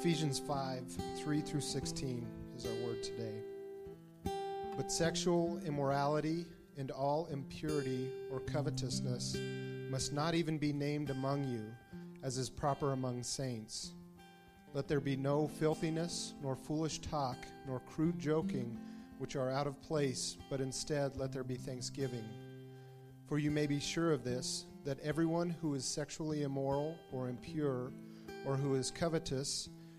Ephesians 5 3 through 16 is our word today. But sexual immorality and all impurity or covetousness must not even be named among you, as is proper among saints. Let there be no filthiness, nor foolish talk, nor crude joking, which are out of place, but instead let there be thanksgiving. For you may be sure of this, that everyone who is sexually immoral or impure, or who is covetous,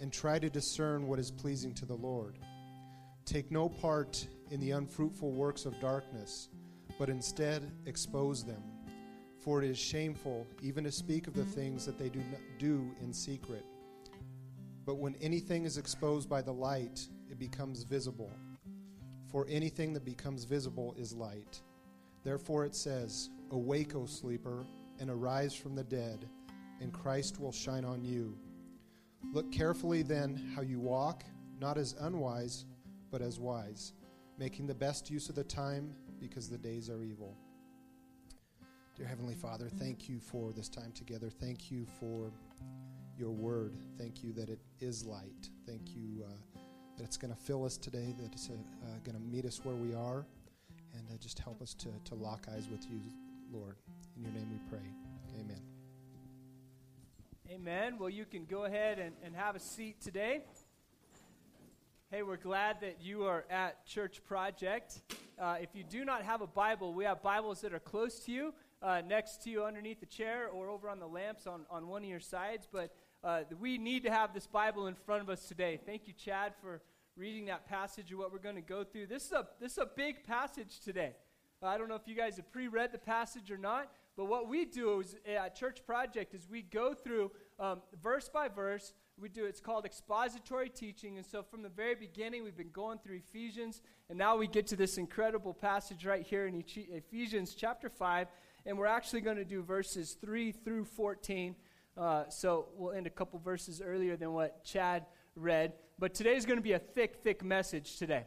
and try to discern what is pleasing to the Lord. Take no part in the unfruitful works of darkness, but instead expose them. For it is shameful even to speak of the things that they do, do in secret. But when anything is exposed by the light, it becomes visible. For anything that becomes visible is light. Therefore it says, Awake, O sleeper, and arise from the dead, and Christ will shine on you. Look carefully then how you walk, not as unwise, but as wise, making the best use of the time because the days are evil. Dear Heavenly Father, thank you for this time together. Thank you for your word. Thank you that it is light. Thank you uh, that it's going to fill us today, that it's uh, uh going to meet us where we are, and uh, just help us to, to lock eyes with you, Lord. In your name we pray. Amen. Well, you can go ahead and, and have a seat today. Hey, we're glad that you are at Church Project. Uh, if you do not have a Bible, we have Bibles that are close to you, uh, next to you underneath the chair, or over on the lamps on, on one of your sides. But uh, we need to have this Bible in front of us today. Thank you, Chad, for reading that passage of what we're going to go through. This is a, this is a big passage today. I don't know if you guys have pre read the passage or not, but what we do is, at Church Project is we go through um, verse by verse. We do it's called expository teaching, and so from the very beginning we've been going through Ephesians, and now we get to this incredible passage right here in Ephesians chapter five, and we're actually going to do verses three through fourteen. Uh, so we'll end a couple verses earlier than what Chad read, but today's going to be a thick, thick message today.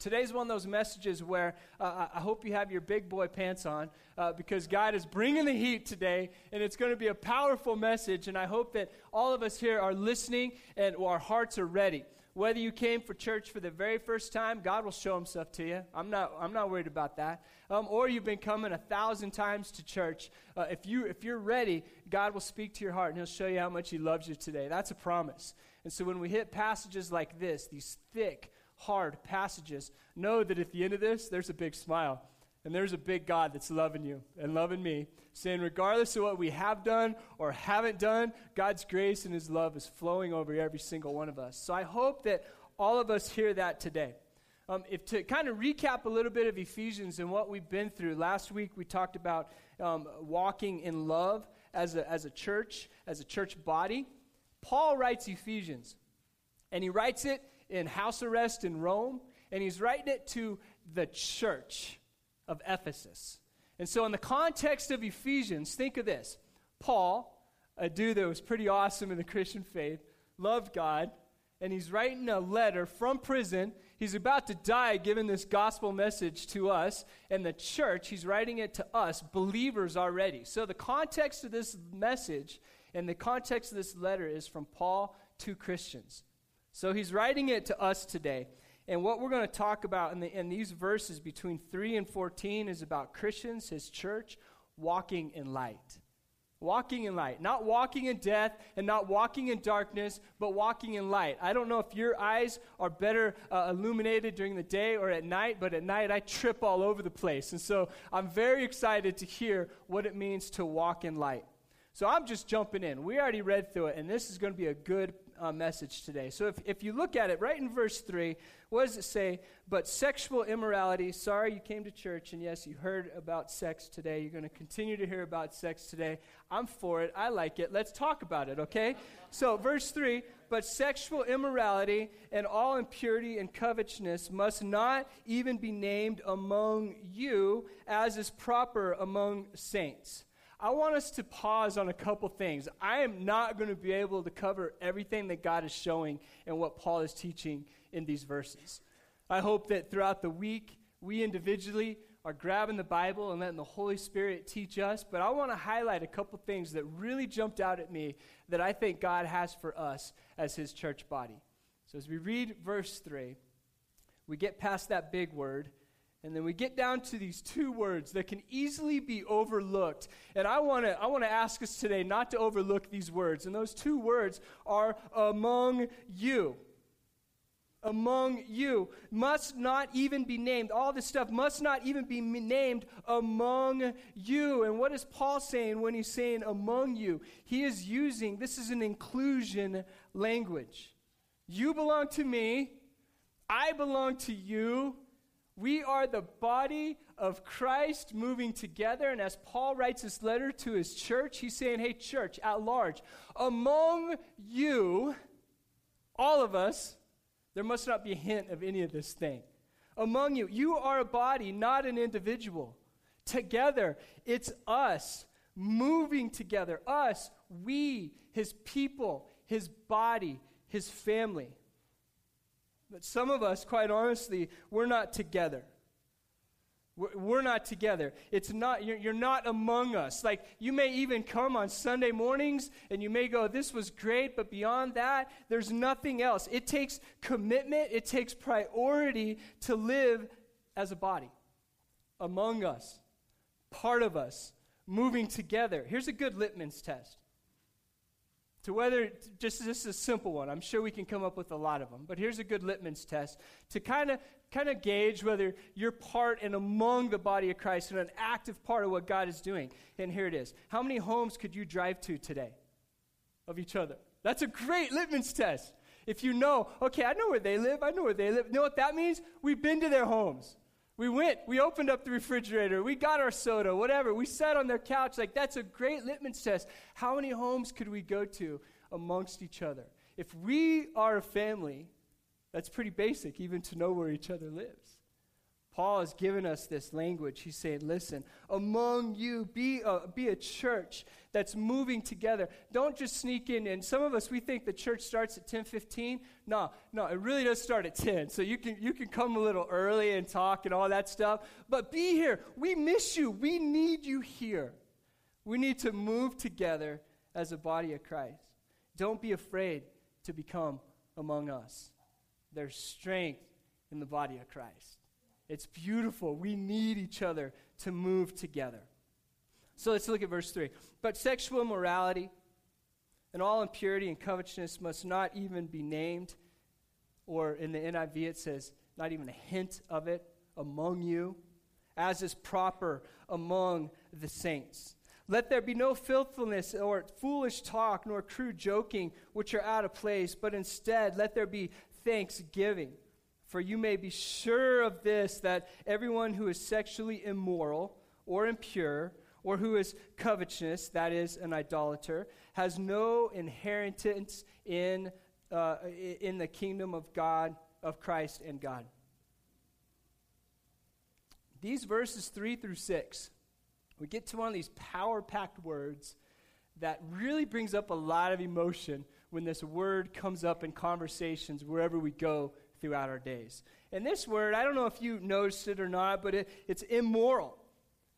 Today's one of those messages where uh, I hope you have your big boy pants on uh, because God is bringing the heat today, and it's going to be a powerful message. And I hope that all of us here are listening and our hearts are ready. Whether you came for church for the very first time, God will show Himself to you. I'm not, I'm not worried about that. Um, or you've been coming a thousand times to church. Uh, if, you, if you're ready, God will speak to your heart and He'll show you how much He loves you today. That's a promise. And so when we hit passages like this, these thick, hard passages, know that at the end of this, there's a big smile. And there's a big God that's loving you and loving me, saying, regardless of what we have done or haven't done, God's grace and His love is flowing over every single one of us. So I hope that all of us hear that today. Um, if to kind of recap a little bit of Ephesians and what we've been through, last week we talked about um, walking in love as a, as a church, as a church body. Paul writes Ephesians, and he writes it in house arrest in Rome, and he's writing it to the church of Ephesus. And so, in the context of Ephesians, think of this Paul, a dude that was pretty awesome in the Christian faith, loved God, and he's writing a letter from prison. He's about to die giving this gospel message to us. And the church, he's writing it to us, believers already. So the context of this message and the context of this letter is from Paul to Christians. So he's writing it to us today. And what we're going to talk about in, the, in these verses between 3 and 14 is about Christians, his church, walking in light. Walking in light. Not walking in death and not walking in darkness, but walking in light. I don't know if your eyes are better uh, illuminated during the day or at night, but at night I trip all over the place. And so I'm very excited to hear what it means to walk in light. So I'm just jumping in. We already read through it, and this is going to be a good uh, message today. So if, if you look at it right in verse 3, what does it say? But sexual immorality, sorry you came to church, and yes, you heard about sex today. You're going to continue to hear about sex today. I'm for it. I like it. Let's talk about it, okay? So, verse 3 But sexual immorality and all impurity and covetousness must not even be named among you as is proper among saints. I want us to pause on a couple things. I am not going to be able to cover everything that God is showing and what Paul is teaching in these verses. I hope that throughout the week, we individually are grabbing the Bible and letting the Holy Spirit teach us. But I want to highlight a couple things that really jumped out at me that I think God has for us as His church body. So as we read verse 3, we get past that big word and then we get down to these two words that can easily be overlooked. And I want to I want to ask us today not to overlook these words. And those two words are among you. Among you must not even be named. All this stuff must not even be named among you. And what is Paul saying when he's saying among you? He is using this is an inclusion language. You belong to me. I belong to you. We are the body of Christ moving together. And as Paul writes this letter to his church, he's saying, Hey, church at large, among you, all of us, there must not be a hint of any of this thing. Among you, you are a body, not an individual. Together, it's us moving together. Us, we, his people, his body, his family. But some of us, quite honestly, we're not together. We're not together. It's not, you're, not among us. Like, you may even come on Sunday mornings and you may go, This was great, but beyond that, there's nothing else. It takes commitment, it takes priority to live as a body, among us, part of us, moving together. Here's a good litmus test to whether just this is a simple one. I'm sure we can come up with a lot of them. But here's a good litmus test to kind of kind of gauge whether you're part and among the body of christ and an active part of what god is doing. And here it is. How many homes could you drive to today of each other? That's a great litmus test. If you know okay i know where they live. I know where they live. You know what that means? We've been to their homes we went, we opened up the refrigerator, we got our soda, whatever. We sat on their couch. Like, that's a great litmus test. How many homes could we go to amongst each other? If we are a family, that's pretty basic, even to know where each other lives. Paul has given us this language. He's saying, listen, among you, be a, be a church that's moving together. Don't just sneak in. And some of us, we think the church starts at 10 15. No, no, it really does start at 10. So you can, you can come a little early and talk and all that stuff. But be here. We miss you. We need you here. We need to move together as a body of Christ. Don't be afraid to become among us. There's strength in the body of Christ. It's beautiful. We need each other to move together. So let's look at verse 3. But sexual immorality and all impurity and covetousness must not even be named, or in the NIV it says, not even a hint of it among you, as is proper among the saints. Let there be no filthiness or foolish talk, nor crude joking, which are out of place, but instead let there be thanksgiving. For you may be sure of this that everyone who is sexually immoral or impure or who is covetous, that is, an idolater, has no inheritance in, uh, in the kingdom of God, of Christ and God. These verses 3 through 6, we get to one of these power packed words that really brings up a lot of emotion when this word comes up in conversations wherever we go throughout our days. And this word, I don't know if you noticed it or not, but it, it's immoral.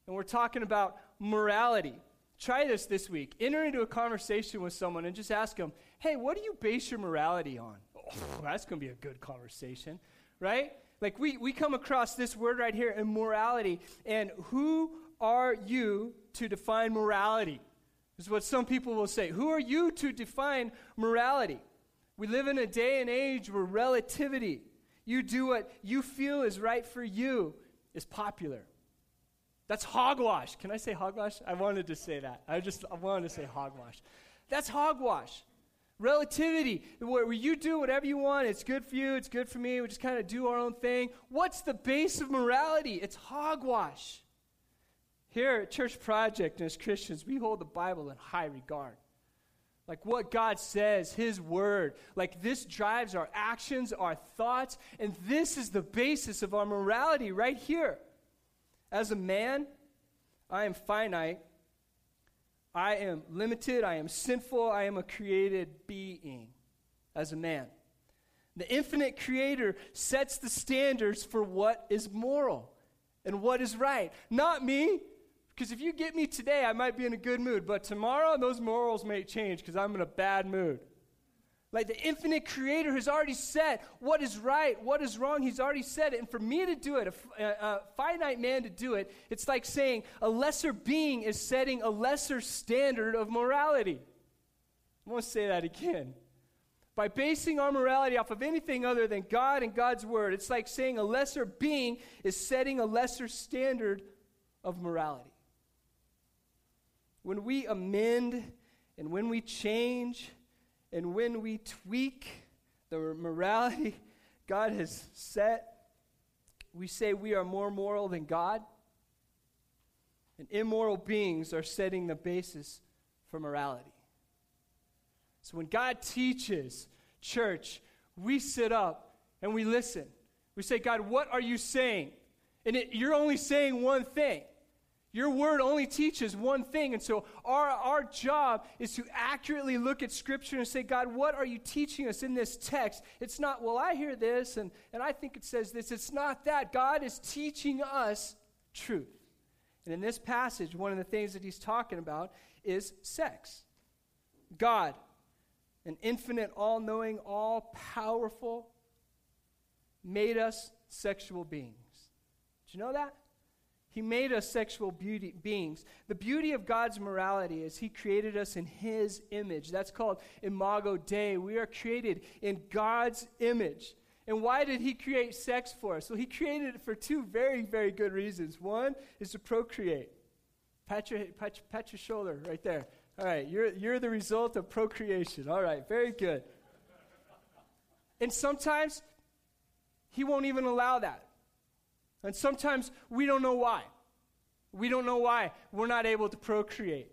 And we're talking about morality. Try this this week. Enter into a conversation with someone and just ask them, hey, what do you base your morality on? Oh, that's going to be a good conversation, right? Like we, we come across this word right here, immorality. And who are you to define morality? Is what some people will say. Who are you to define morality? We live in a day and age where relativity, you do what you feel is right for you, is popular. That's hogwash. Can I say hogwash? I wanted to say that. I just I wanted to say hogwash. That's hogwash. Relativity, where, you do whatever you want, it's good for you, it's good for me, we just kind of do our own thing. What's the base of morality? It's hogwash. Here at Church Project and as Christians, we hold the Bible in high regard. Like what God says, His Word. Like this drives our actions, our thoughts, and this is the basis of our morality right here. As a man, I am finite I am limited, I am sinful, I am a created being as a man. The infinite creator sets the standards for what is moral and what is right. Not me, because if you get me today, I might be in a good mood, but tomorrow those morals may change because I'm in a bad mood. Like the infinite creator has already said what is right, what is wrong. He's already said it. And for me to do it, a, a, finite man to do it, it's like saying a lesser being is setting a lesser standard of morality. I want to say that again. By basing our morality off of anything other than God and God's word, it's like saying a lesser being is setting a lesser standard of morality. When we amend and when we change, and when we tweak the morality God has set, we say we are more moral than God. And immoral beings are setting the basis for morality. So when God teaches church, we sit up and we listen. We say, God, what are you saying? And it, you're only saying one thing. Your word only teaches one thing. And so our, our job is to accurately look at Scripture and say, God, what are you teaching us in this text? It's not, well, I hear this and, and I think it says this. It's not that. God is teaching us truth. And in this passage, one of the things that he's talking about is sex. God, an infinite, all knowing, all powerful, made us sexual beings. Did you know that? He made us sexual beauty, beings. The beauty of God's morality is He created us in His image. That's called Imago Dei. We are created in God's image. And why did He create sex for us? Well, He created it for two very, very good reasons. One is to procreate. Pat your, pat, pat your shoulder right there. All right, you're, you're the result of procreation. All right, very good. And sometimes He won't even allow that. And sometimes we don't know why. We don't know why we're not able to procreate.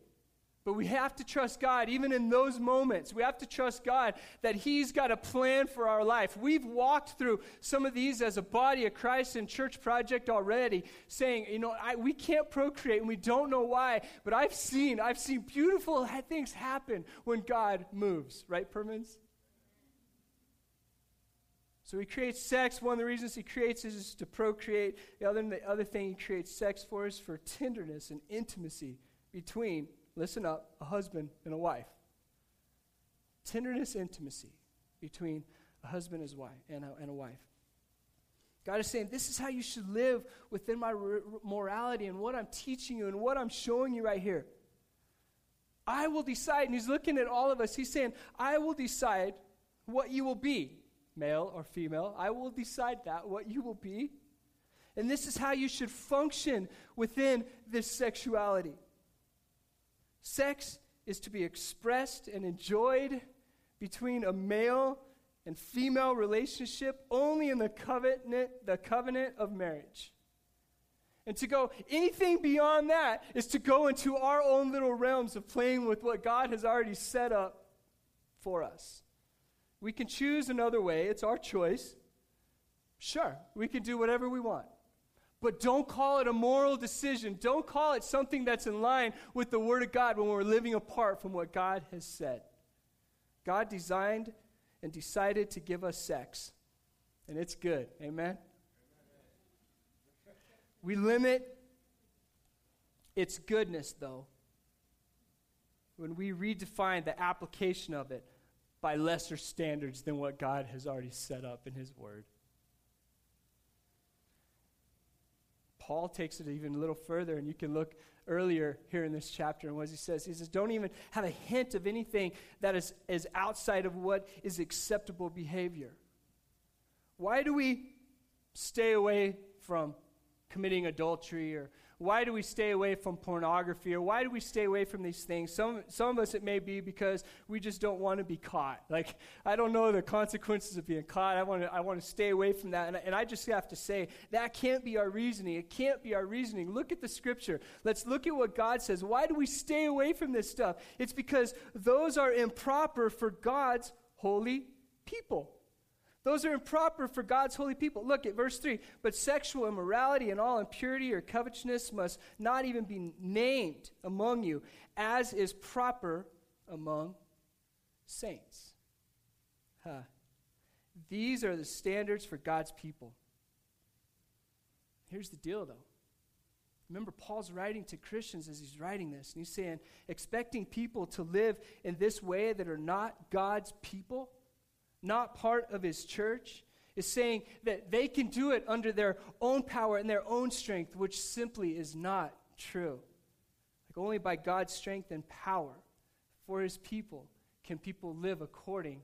But we have to trust God, even in those moments. We have to trust God that He's got a plan for our life. We've walked through some of these as a body of Christ and church project already, saying, you know, I, we can't procreate and we don't know why. But I've seen, I've seen beautiful things happen when God moves, right, Permins? So he creates sex. One of the reasons he creates is to procreate. The other, the other thing he creates sex for is for tenderness and intimacy between, listen up, a husband and a wife. Tenderness, intimacy between a husband and, his wife, and, a, and a wife. God is saying, This is how you should live within my r- morality and what I'm teaching you and what I'm showing you right here. I will decide, and He's looking at all of us. He's saying, I will decide what you will be male or female. I will decide that, what you will be. And this is how you should function within this sexuality. Sex is to be expressed and enjoyed between a male and female relationship only in the covenant, the covenant of marriage. And to go anything beyond that is to go into our own little realms of playing with what God has already set up for us. We can choose another way, it's our choice. Sure, we can do whatever we want. But don't call it a moral decision. Don't call it something that's in line with the Word of God when we're living apart from what God has said. God designed and decided to give us sex, and it's good. Amen? We limit its goodness, though, when we redefine the application of it by lesser standards than what God has already set up in His Word. Paul takes it even a little further, and you can look earlier here in this chapter and what he says. He says, Don't even have a hint of anything that is, is outside of what is acceptable behavior. Why do we stay away from committing adultery or why do we stay away from pornography or why do we stay away from these things? Some, some of us, it may be because we just don't want to be caught. Like, I don't know the consequences of being caught. I want to, I want to stay away from that. And, and I just have to say, that can't be our reasoning. It can't be our reasoning. Look at the scripture. Let's look at what God says. Why do we stay away from this stuff? It's because those are improper for God's holy people. Those are improper for God's holy people. Look at verse 3. But sexual immorality and all impurity or covetousness must not even be named among you, as is proper among saints. Huh. These are the standards for God's people. Here's the deal, though. Remember, Paul's writing to Christians as he's writing this, and he's saying, expecting people to live in this way that are not God's people not part of his church, is saying that they can do it under their own power and their own strength, which simply is not true. Like only by God's strength and power for his people can people live according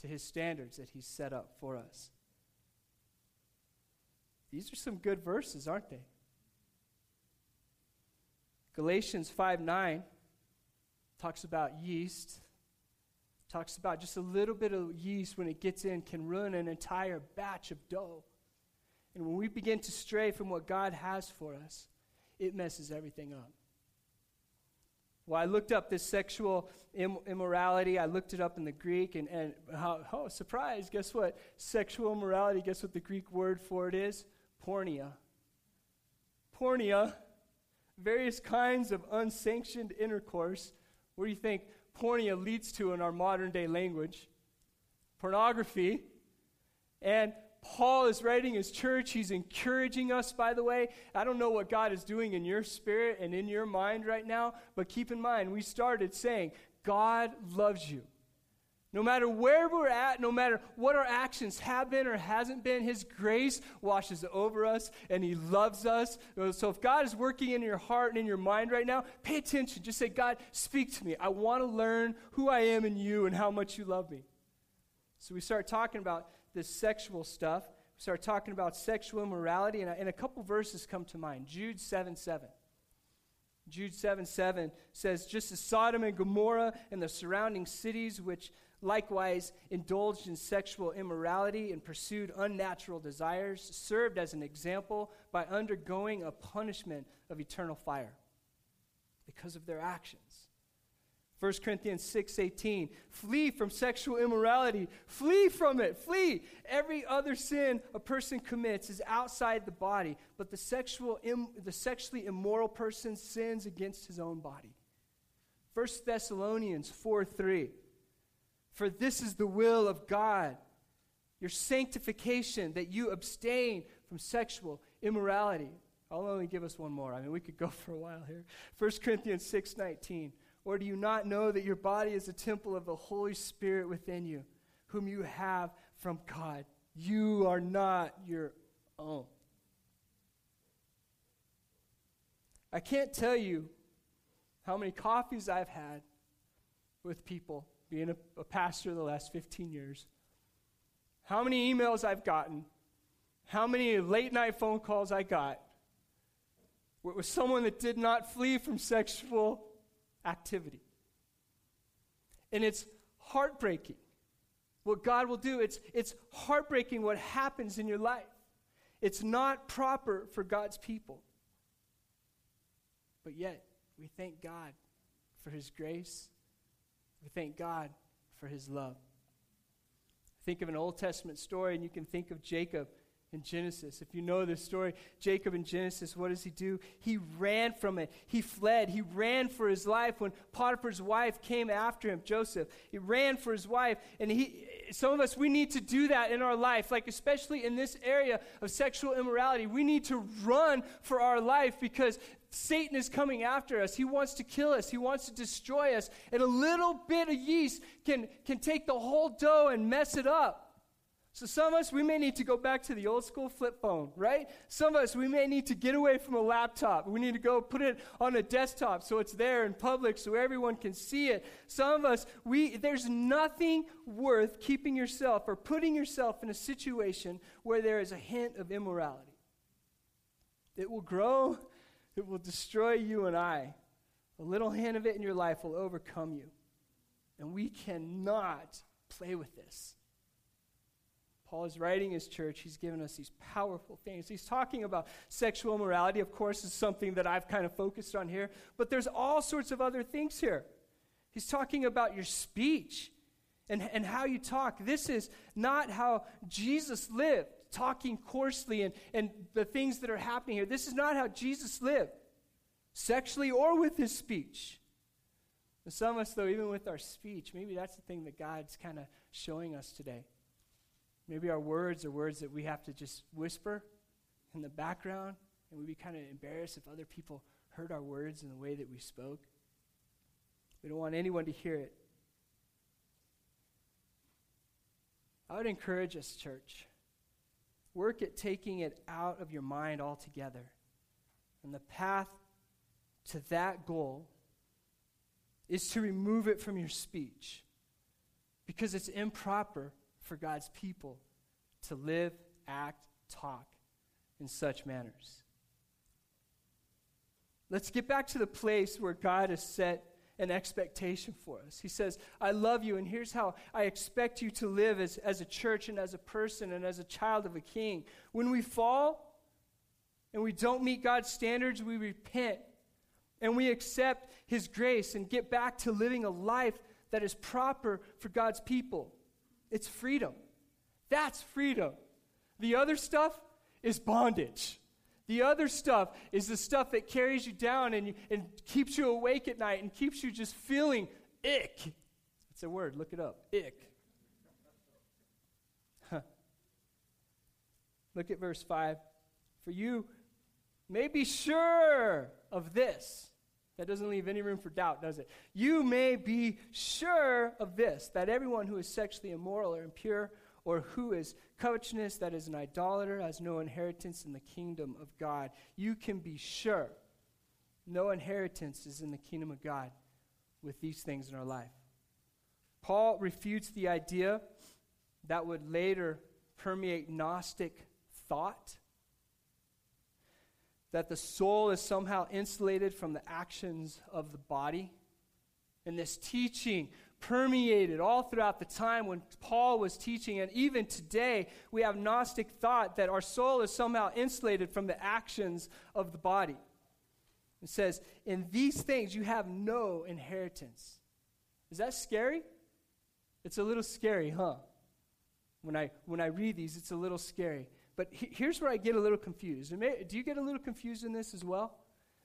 to his standards that he's set up for us. These are some good verses, aren't they? Galatians 5 9 talks about yeast talks about just a little bit of yeast when it gets in can ruin an entire batch of dough. And when we begin to stray from what God has for us, it messes everything up. Well, I looked up this sexual Im- immorality. I looked it up in the Greek, and, and how, oh, surprise, guess what? Sexual immorality, guess what the Greek word for it is? Porneia. Porneia, various kinds of unsanctioned intercourse. What do you think porneia leads to in our modern day language pornography. And Paul is writing his church. He's encouraging us, by the way. I don't know what God is doing in your spirit and in your mind right now, but keep in mind, we started saying, God loves you. No matter where we're at, no matter what our actions have been or hasn't been, His grace washes over us and He loves us. So if God is working in your heart and in your mind right now, pay attention. Just say, God, speak to me. I want to learn who I am in you and how much you love me. So we start talking about this sexual stuff. We start talking about sexual immorality, and, and a couple verses come to mind. Jude 7 7. Jude 7 7 says, Just as Sodom and Gomorrah and the surrounding cities, which likewise indulged in sexual immorality and pursued unnatural desires, served as an example by undergoing a punishment of eternal fire because of their actions. 1 Corinthians 6:18 Flee from sexual immorality. Flee from it. Flee. Every other sin a person commits is outside the body, but the sexual Im, the sexually immoral person sins against his own body. 1 Thessalonians 4:3 for this is the will of God, your sanctification, that you abstain from sexual immorality. I'll only give us one more. I mean, we could go for a while here. 1 Corinthians 6 19. Or do you not know that your body is a temple of the Holy Spirit within you, whom you have from God? You are not your own. I can't tell you how many coffees I've had with people being a, a pastor the last 15 years, how many emails I've gotten, how many late night phone calls I got with someone that did not flee from sexual activity. And it's heartbreaking what God will do. It's, it's heartbreaking what happens in your life. It's not proper for God's people. But yet, we thank God for His grace we thank God for his love. Think of an Old Testament story, and you can think of Jacob in Genesis. If you know this story, Jacob in Genesis, what does he do? He ran from it. He fled. He ran for his life when Potiphar's wife came after him, Joseph. He ran for his wife. And he, some of us, we need to do that in our life, like especially in this area of sexual immorality. We need to run for our life because Satan is coming after us. He wants to kill us. He wants to destroy us. And a little bit of yeast can, can take the whole dough and mess it up. So some of us, we may need to go back to the old school flip phone, right? Some of us, we may need to get away from a laptop. We need to go put it on a desktop so it's there in public so everyone can see it. Some of us, we, there's nothing worth keeping yourself or putting yourself in a situation where there is a hint of immorality. It will grow it will destroy you and I. A little hand of it in your life will overcome you. And we cannot play with this. Paul is writing his church. He's given us these powerful things. He's talking about sexual morality, of course, is something that I've kind of focused on here, but there's all sorts of other things here. He's talking about your speech and, and how you talk. This is not how Jesus lived, talking coarsely and, and the things that are happening here. This is not how Jesus lived, sexually or with his speech. And some of us, though, even with our speech, maybe that's the thing that God's kind of showing us today. Maybe our words are words that we have to just whisper in the background, and we'd be kind of embarrassed if other people heard our words in the way that we spoke. We don't want anyone to hear it. I would encourage us, church, work at taking it out of your mind altogether. And the path to that goal is to remove it from your speech because it's improper for God's people to live, act, talk in such manners. Let's get back to the place where God has set an expectation for us. He says, I love you, and here's how I expect you to live as, as a church and as a person and as a child of a king. When we fall and we don't meet God's standards, we repent and we accept His grace and get back to living a life that is proper for God's people. It's freedom. That's freedom. The other stuff is bondage. The other stuff is the stuff that carries you down and, and keeps you awake at night and keeps you just feeling ick. It's a word, look it up. Ick. Huh. Look at verse 5. For you may be sure of this. That doesn't leave any room for doubt, does it? You may be sure of this that everyone who is sexually immoral or impure or who is covetousness, that is an idolater, has no inheritance in the kingdom of God. You can be sure no inheritance is in the kingdom of God with these things in our life. Paul refutes the idea that would later permeate Gnostic thought that the soul is somehow insulated from the actions of the body. And this teaching permeated all throughout the time when Paul was teaching. And even today, we have Gnostic thought that our soul is somehow insulated from the actions of the body. It says, In these things you have no inheritance. Is that scary? It's a little scary, huh? When I, when I read these, it's a little scary. But he, here's where I get a little confused. Do you get a little confused in this as well?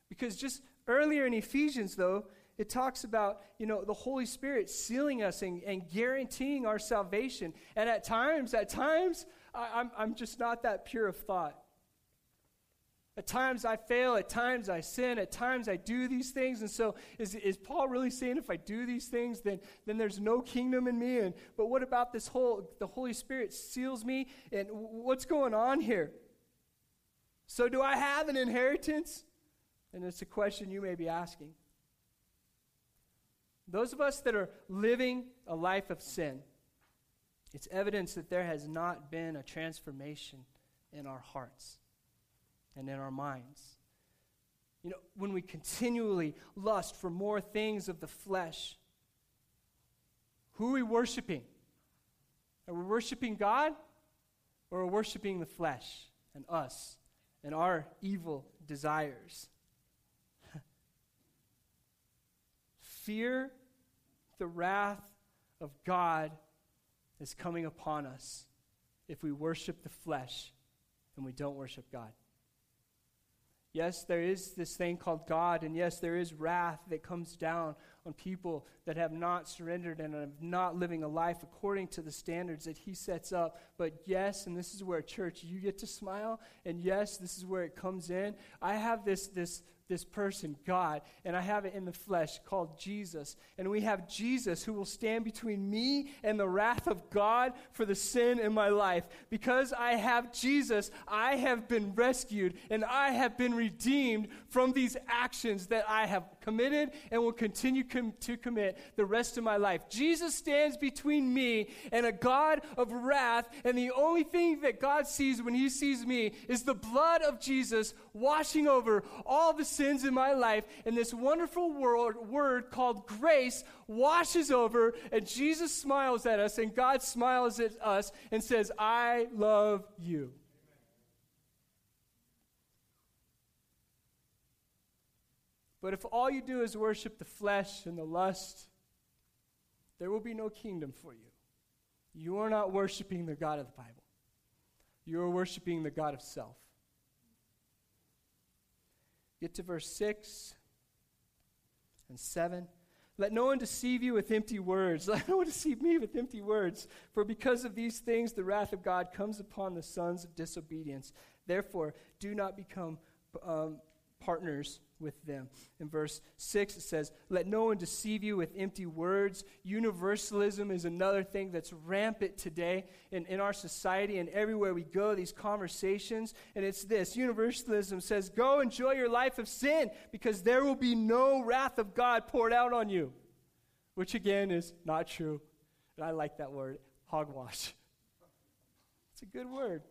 Because just earlier in Ephesians, though, it talks about, you know, the Holy Spirit sealing us and, and guaranteeing our salvation. And at times, at times, I, I'm, I'm just not that pure of thought. At times I fail, at times I sin, at times I do these things. And so is, is Paul really saying if I do these things, then, then there's no kingdom in me? And, but what about this whole, the Holy Spirit seals me? And what's going on here? So do I have an inheritance? And it's a question you may be asking. Those of us that are living a life of sin, it's evidence that there has not been a transformation in our hearts and in our minds. You know, when we continually lust for more things of the flesh, who are we worshiping? Are we worshiping God or are we worshiping the flesh and us and our evil desires? Fear the wrath of God is coming upon us if we worship the flesh and we don't worship God. Yes, there is this thing called God, and yes, there is wrath that comes down on people that have not surrendered and are not living a life according to the standards that He sets up. But yes, and this is where church you get to smile, and yes, this is where it comes in. I have this this this person, God, and I have it in the flesh called Jesus. And we have Jesus who will stand between me and the wrath of God for the sin in my life. Because I have Jesus, I have been rescued and I have been redeemed from these actions that I have committed and will continue com- to commit the rest of my life. Jesus stands between me and a God of wrath, and the only thing that God sees when he sees me is the blood of Jesus washing over all the sin sins in my life, and this wonderful word, word called grace washes over, and Jesus smiles at us, and God smiles at us and says, I love you. But if all you do is worship the flesh and the lust, there will be no kingdom for you. You are not worshiping the God of the Bible, you are worshiping the God of self. Get to verse 6 and 7. Let no one deceive you with empty words. Let no one deceive me with empty words. For because of these things, the wrath of God comes upon the sons of disobedience. Therefore, do not become um, partners with them. In verse 6, it says, Let no one deceive you with empty words. Universalism is another thing that's rampant today in, in our society and everywhere we go, these conversations. And it's this Universalism says, Go enjoy your life of sin because there will be no wrath of God poured out on you. Which again is not true. And I like that word, hogwash. It's a good word.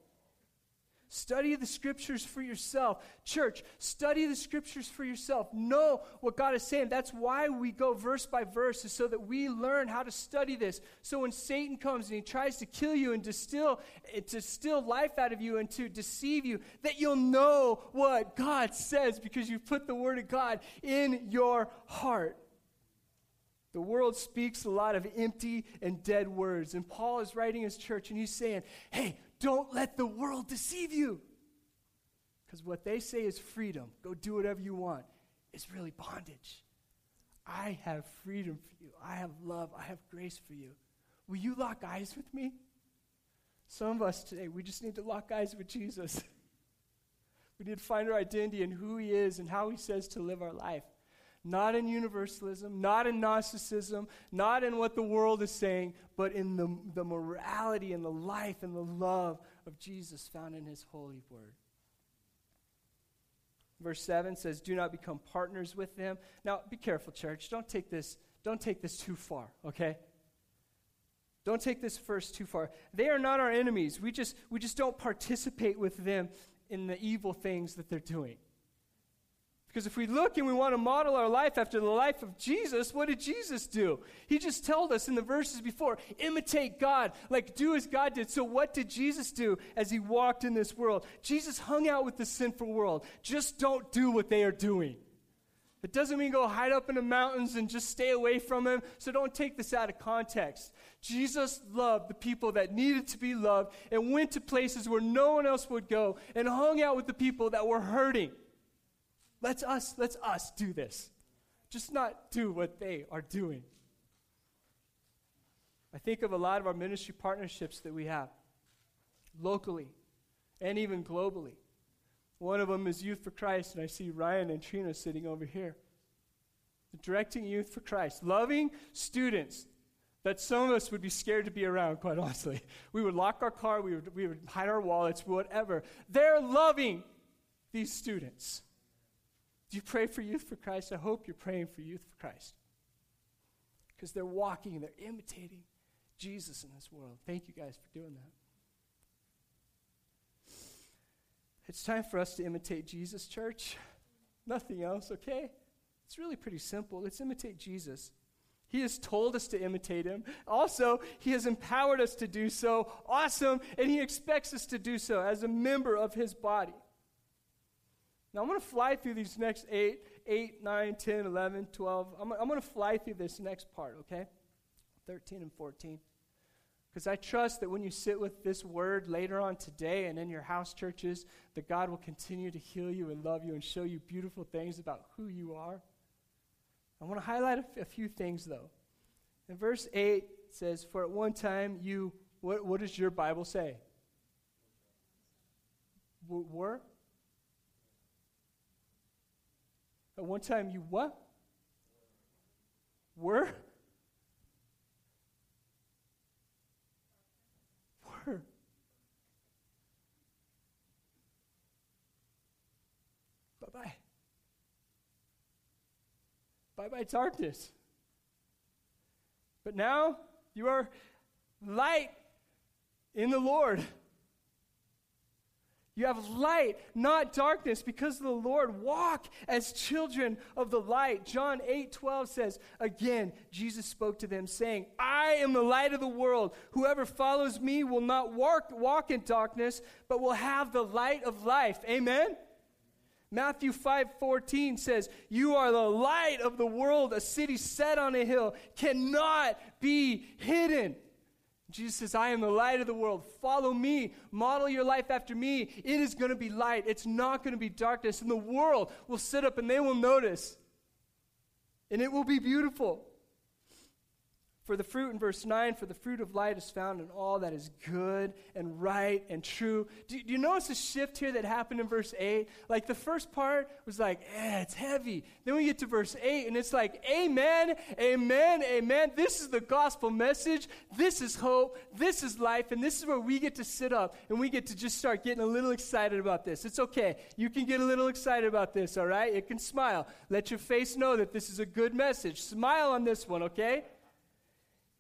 Study the scriptures for yourself. Church, study the scriptures for yourself. Know what God is saying. That's why we go verse by verse, is so that we learn how to study this. So when Satan comes and he tries to kill you and distill, to steal life out of you and to deceive you, that you'll know what God says because you've put the word of God in your heart. The world speaks a lot of empty and dead words. And Paul is writing his church and he's saying, hey, don't let the world deceive you. Because what they say is freedom, go do whatever you want, is really bondage. I have freedom for you. I have love. I have grace for you. Will you lock eyes with me? Some of us today, we just need to lock eyes with Jesus. we need to find our identity in who he is and how he says to live our life not in universalism, not in Gnosticism, not in what the world is saying, but in the, the morality and the life and the love of Jesus found in his holy word. Verse 7 says, Do not become partners with them. Now, be careful, church. Don't take this, don't take this too far, okay? Don't take this verse too far. They are not our enemies. We just, we just don't participate with them in the evil things that they're doing. Because if we look and we want to model our life after the life of Jesus, what did Jesus do? He just told us in the verses before imitate God, like do as God did. So, what did Jesus do as he walked in this world? Jesus hung out with the sinful world. Just don't do what they are doing. It doesn't mean go hide up in the mountains and just stay away from him. So, don't take this out of context. Jesus loved the people that needed to be loved and went to places where no one else would go and hung out with the people that were hurting. Let's us, let's us do this. Just not do what they are doing. I think of a lot of our ministry partnerships that we have locally and even globally. One of them is Youth for Christ, and I see Ryan and Trina sitting over here. Directing Youth for Christ, loving students that some of us would be scared to be around, quite honestly. We would lock our car, we would, we would hide our wallets, whatever. They're loving these students. Do you pray for Youth for Christ? I hope you're praying for Youth for Christ. Because they're walking, and they're imitating Jesus in this world. Thank you guys for doing that. It's time for us to imitate Jesus, church. Nothing else, okay? It's really pretty simple. Let's imitate Jesus. He has told us to imitate him. Also, he has empowered us to do so. Awesome. And he expects us to do so as a member of his body. Now I'm going to fly through these next 8, 8, 9, 10, 11, 12. I'm, I'm going to fly through this next part, okay? 13 and 14. Because I trust that when you sit with this word later on today and in your house churches, that God will continue to heal you and love you and show you beautiful things about who you are. I want to highlight a, f- a few things, though. In verse 8, it says, For at one time you, what, what does your Bible say? W- were? At one time, you what? Were? Were. Bye bye. Bye bye, darkness. But now you are light in the Lord. You have light, not darkness, because the Lord. Walk as children of the light. John 8 12 says, Again, Jesus spoke to them, saying, I am the light of the world. Whoever follows me will not walk, walk in darkness, but will have the light of life. Amen? Matthew 5:14 says, "You are the light of the world. A city set on a hill cannot be hidden." Jesus says, I am the light of the world. Follow me. Model your life after me. It is going to be light. It's not going to be darkness. And the world will sit up and they will notice. And it will be beautiful. For the fruit in verse 9, for the fruit of light is found in all that is good and right and true. Do, do, you notice the shift here that happened in verse 8? Like the first part was like, eh, it's heavy. Then we get to verse 8 and it's like, amen, amen, amen. This is the gospel message. This is hope. This is life. And this is where we get to sit up and we get to just start getting a little excited about this. It's okay. You can get a little excited about this, all right? You can smile. Let your face know that this is a good message. Smile on this one, okay?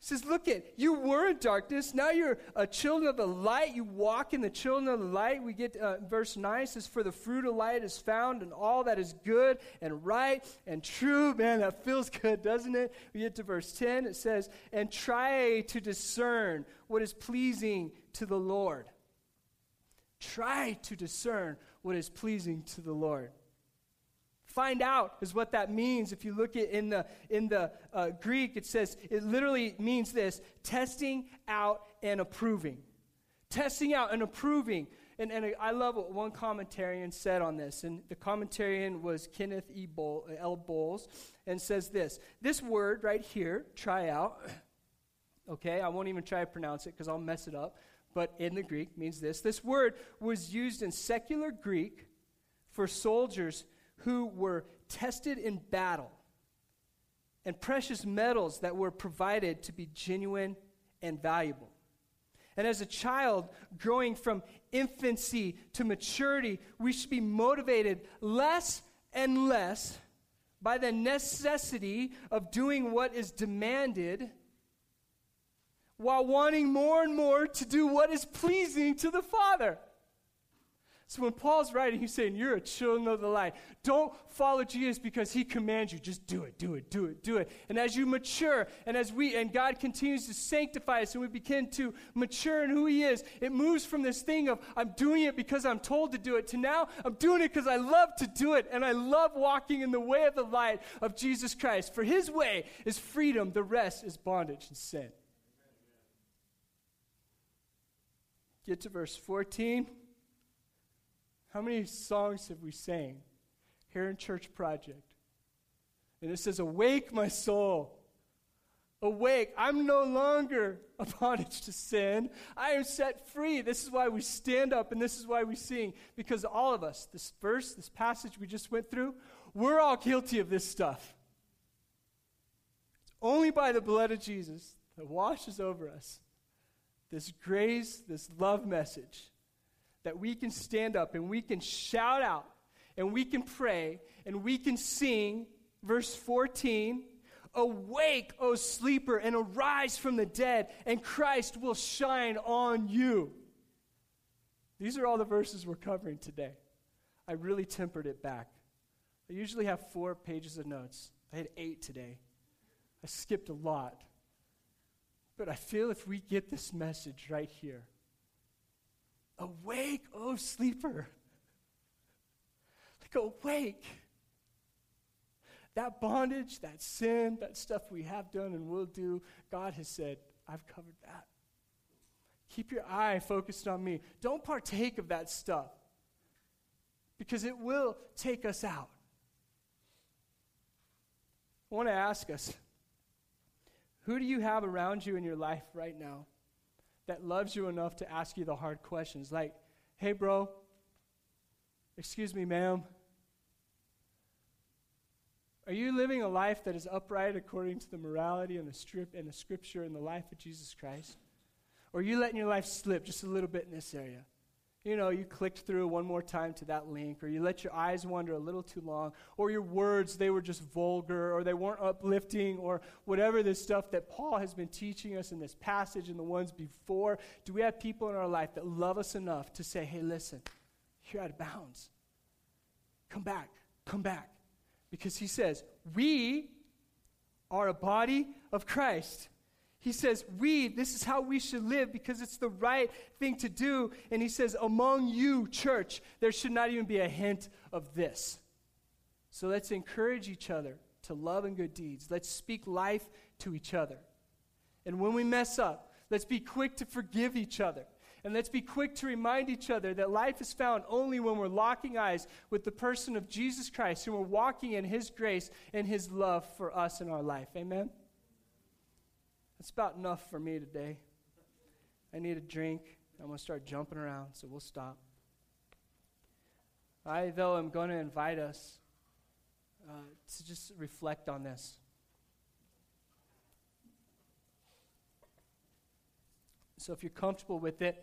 He says, Look at, you were in darkness. Now you're a children of the light. You walk in the children of the light. We get uh, verse 9 says, For the fruit of light is found in all that is good and right and true. Man, that feels good, doesn't it? We get to verse 10. It says, And try to discern what is pleasing to the Lord. Try to discern what is pleasing to the Lord. Find out is what that means. If you look at in the in the uh, Greek, it says it literally means this: testing out and approving, testing out and approving. And, and I love what one commentarian said on this, and the commentarian was Kenneth E. Bowl, L. Boles, and says this: this word right here, try out. Okay, I won't even try to pronounce it because I'll mess it up. But in the Greek means this: this word was used in secular Greek for soldiers who were tested in battle and precious metals that were provided to be genuine and valuable. And as a child growing from infancy to maturity, we should be motivated less and less by the necessity of doing what is demanded while wanting more and more to do what is pleasing to the Father. So when Paul's writing, he's saying, You're a children of the light. Don't follow Jesus because he commands you. Just do it, do it, do it, do it. And as you mature, and as we, and God continues to sanctify us, and we begin to mature in who he is, it moves from this thing of, I'm doing it because I'm told to do it, to now, I'm doing it because I love to do it, and I love walking in the way of the light of Jesus Christ. For his way is freedom, the rest is bondage and sin. Get to verse 14. How many songs have we sang here in Church Project? And it says, Awake, my soul. Awake. I'm no longer a bondage to sin. I am set free. This is why we stand up and this is why we sing. Because all of us, this verse, this passage we just went through, we're all guilty of this stuff. It's only by the blood of Jesus that washes over us this grace, this love message that we can stand up and we can shout out and we can pray and we can sing. Verse 14 Awake, O sleeper, and arise from the dead, and Christ will shine on you. These are all the verses we're covering today. I really tempered it back. I usually have four pages of notes. I had eight today. I skipped a lot. But I feel if we get this message right here, Awake, oh sleeper. Like, awake. That bondage, that sin, that stuff we have done and will do, God has said, I've covered that. Keep your eye focused on me. Don't partake of that stuff because it will take us out. I want to ask us who do you have around you in your life right now that loves you enough to ask you the hard questions like, hey, bro, excuse me, ma'am. Are you living a life that is upright according to the morality and the, strip, and the scripture and the life of Jesus Christ? Or are you letting your life slip just a little bit in this area? You know, you clicked through one more time to that link, or you let your eyes wander a little too long, or your words, they were just vulgar, or they weren't uplifting, or whatever this stuff that Paul has been teaching us in this passage and the ones before. Do we have people in our life that love us enough to say, hey, listen, you're out of bounds. Come back, come back. Because he says, we are a body of Christ. He says, We, this is how we should live because it's the right thing to do. And he says, Among you, church, there should not even be a hint of this. So let's encourage each other to love and good deeds. Let's speak life to each other. And when we mess up, let's be quick to forgive each other. And let's be quick to remind each other that life is found only when we're locking eyes with the person of Jesus Christ and we're walking in His grace and His love for us in our life. Amen? That's about enough for me today. I need a drink. I'm going to start jumping around, so we'll stop. I, though, am going to invite us uh, to just reflect on this. So if you're comfortable with it,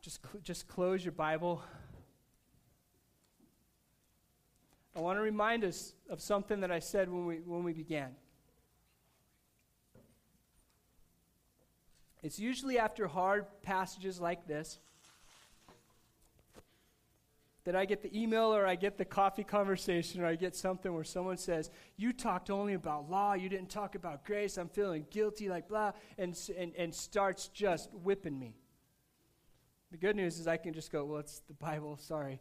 just, cl- just close your Bible. I want to remind us of something that I said when we, when we began. It's usually after hard passages like this that I get the email or I get the coffee conversation or I get something where someone says, You talked only about law, you didn't talk about grace, I'm feeling guilty, like blah, and, and, and starts just whipping me. The good news is I can just go, Well, it's the Bible, sorry.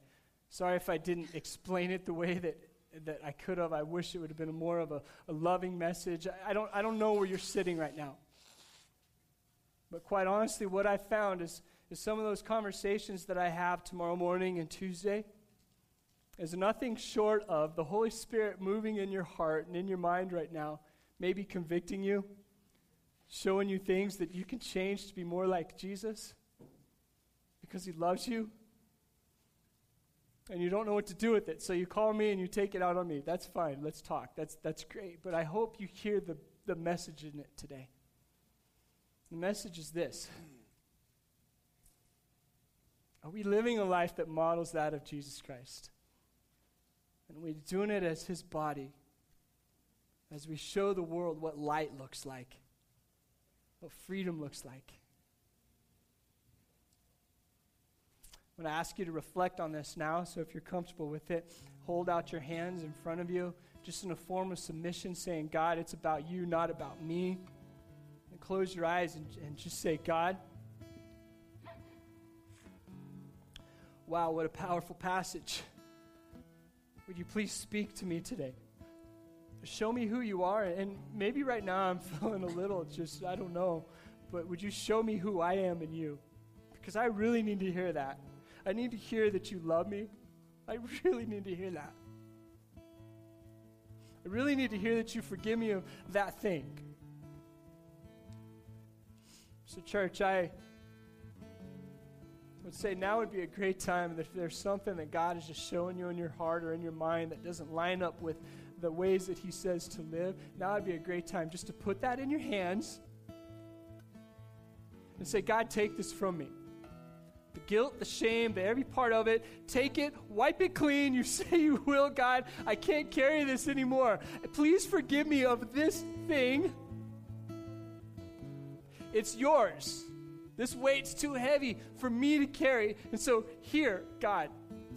Sorry if I didn't explain it the way that, that I could have. I wish it would have been more of a, a loving message. I, I, don't, I don't know where you're sitting right now. But quite honestly, what I found is is some of those conversations that I have tomorrow morning and Tuesday is nothing short of the Holy Spirit moving in your heart and in your mind right now, maybe convicting you, showing you things that you can change to be more like Jesus because He loves you. And you don't know what to do with it. So you call me and you take it out on me. That's fine. Let's talk. That's, that's great. But I hope you hear the, the message in it today. The message is this are we living a life that models that of Jesus Christ? And we're we doing it as his body? As we show the world what light looks like, what freedom looks like. I'm going to ask you to reflect on this now. So if you're comfortable with it, hold out your hands in front of you, just in a form of submission, saying, God, it's about you, not about me. Close your eyes and, and just say, God, Wow, what a powerful passage. Would you please speak to me today? Show me who you are. And maybe right now I'm feeling a little just, I don't know, but would you show me who I am in you? Because I really need to hear that. I need to hear that you love me. I really need to hear that. I really need to hear that you forgive me of that thing. So, church, I would say now would be a great time if there's something that God is just showing you in your heart or in your mind that doesn't line up with the ways that He says to live. Now would be a great time just to put that in your hands and say, God, take this from me. The guilt, the shame, the every part of it, take it, wipe it clean. You say you will, God. I can't carry this anymore. Please forgive me of this thing. It's yours. This weight's too heavy for me to carry. And so, here, God,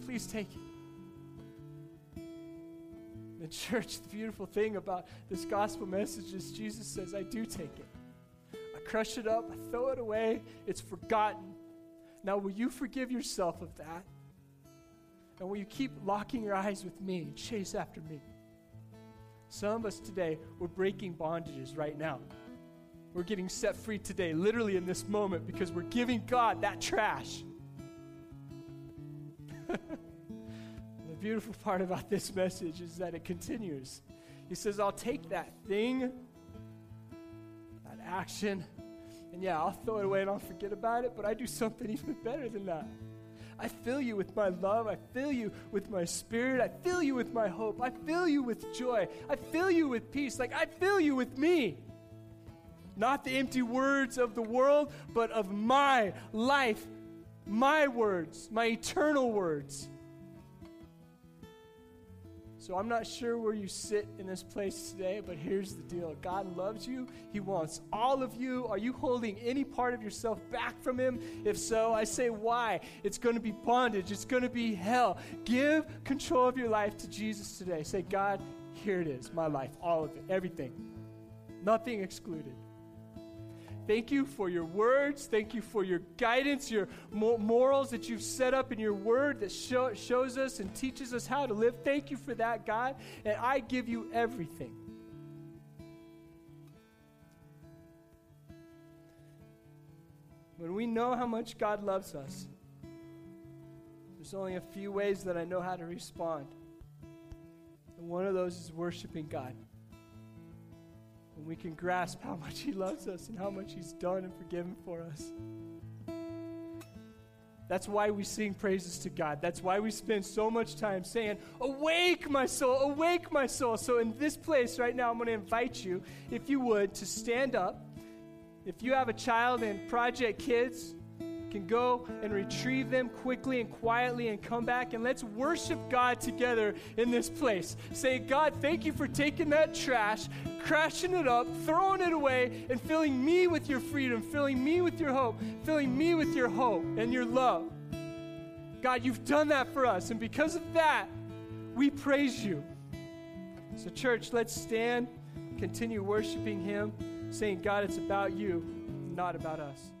please take it. The church, the beautiful thing about this gospel message is Jesus says, I do take it. I crush it up, I throw it away, it's forgotten. Now, will you forgive yourself of that? And will you keep locking your eyes with me and chase after me? Some of us today, we're breaking bondages right now. We're getting set free today, literally in this moment, because we're giving God that trash. the beautiful part about this message is that it continues. He says, I'll take that thing, that action, and yeah, I'll throw it away and I'll forget about it, but I do something even better than that. I fill you with my love. I fill you with my spirit. I fill you with my hope. I fill you with joy. I fill you with peace. Like I fill you with me. Not the empty words of the world, but of my life, my words, my eternal words. So I'm not sure where you sit in this place today, but here's the deal God loves you. He wants all of you. Are you holding any part of yourself back from Him? If so, I say, why? It's going to be bondage, it's going to be hell. Give control of your life to Jesus today. Say, God, here it is, my life, all of it, everything, nothing excluded. Thank you for your words. Thank you for your guidance, your morals that you've set up in your word that show, shows us and teaches us how to live. Thank you for that, God. And I give you everything. When we know how much God loves us, there's only a few ways that I know how to respond. And one of those is worshiping God when we can grasp how much He loves us and how much He's done and forgiven for us. That's why we sing praises to God. That's why we spend so much time saying, Awake, my soul, awake, my soul. So, in this place right now, I'm going to invite you, if you would, to stand up. If you have a child in Project Kids, can go and retrieve them quickly and quietly and come back and let's worship God together in this place. Say, God, thank you for taking that trash, crashing it up, throwing it away, and filling me with your freedom, filling me with your hope, filling me with your hope and your love. God, you've done that for us. And because of that, we praise you. So, church, let's stand, continue worshiping Him, saying, God, it's about you, not about us.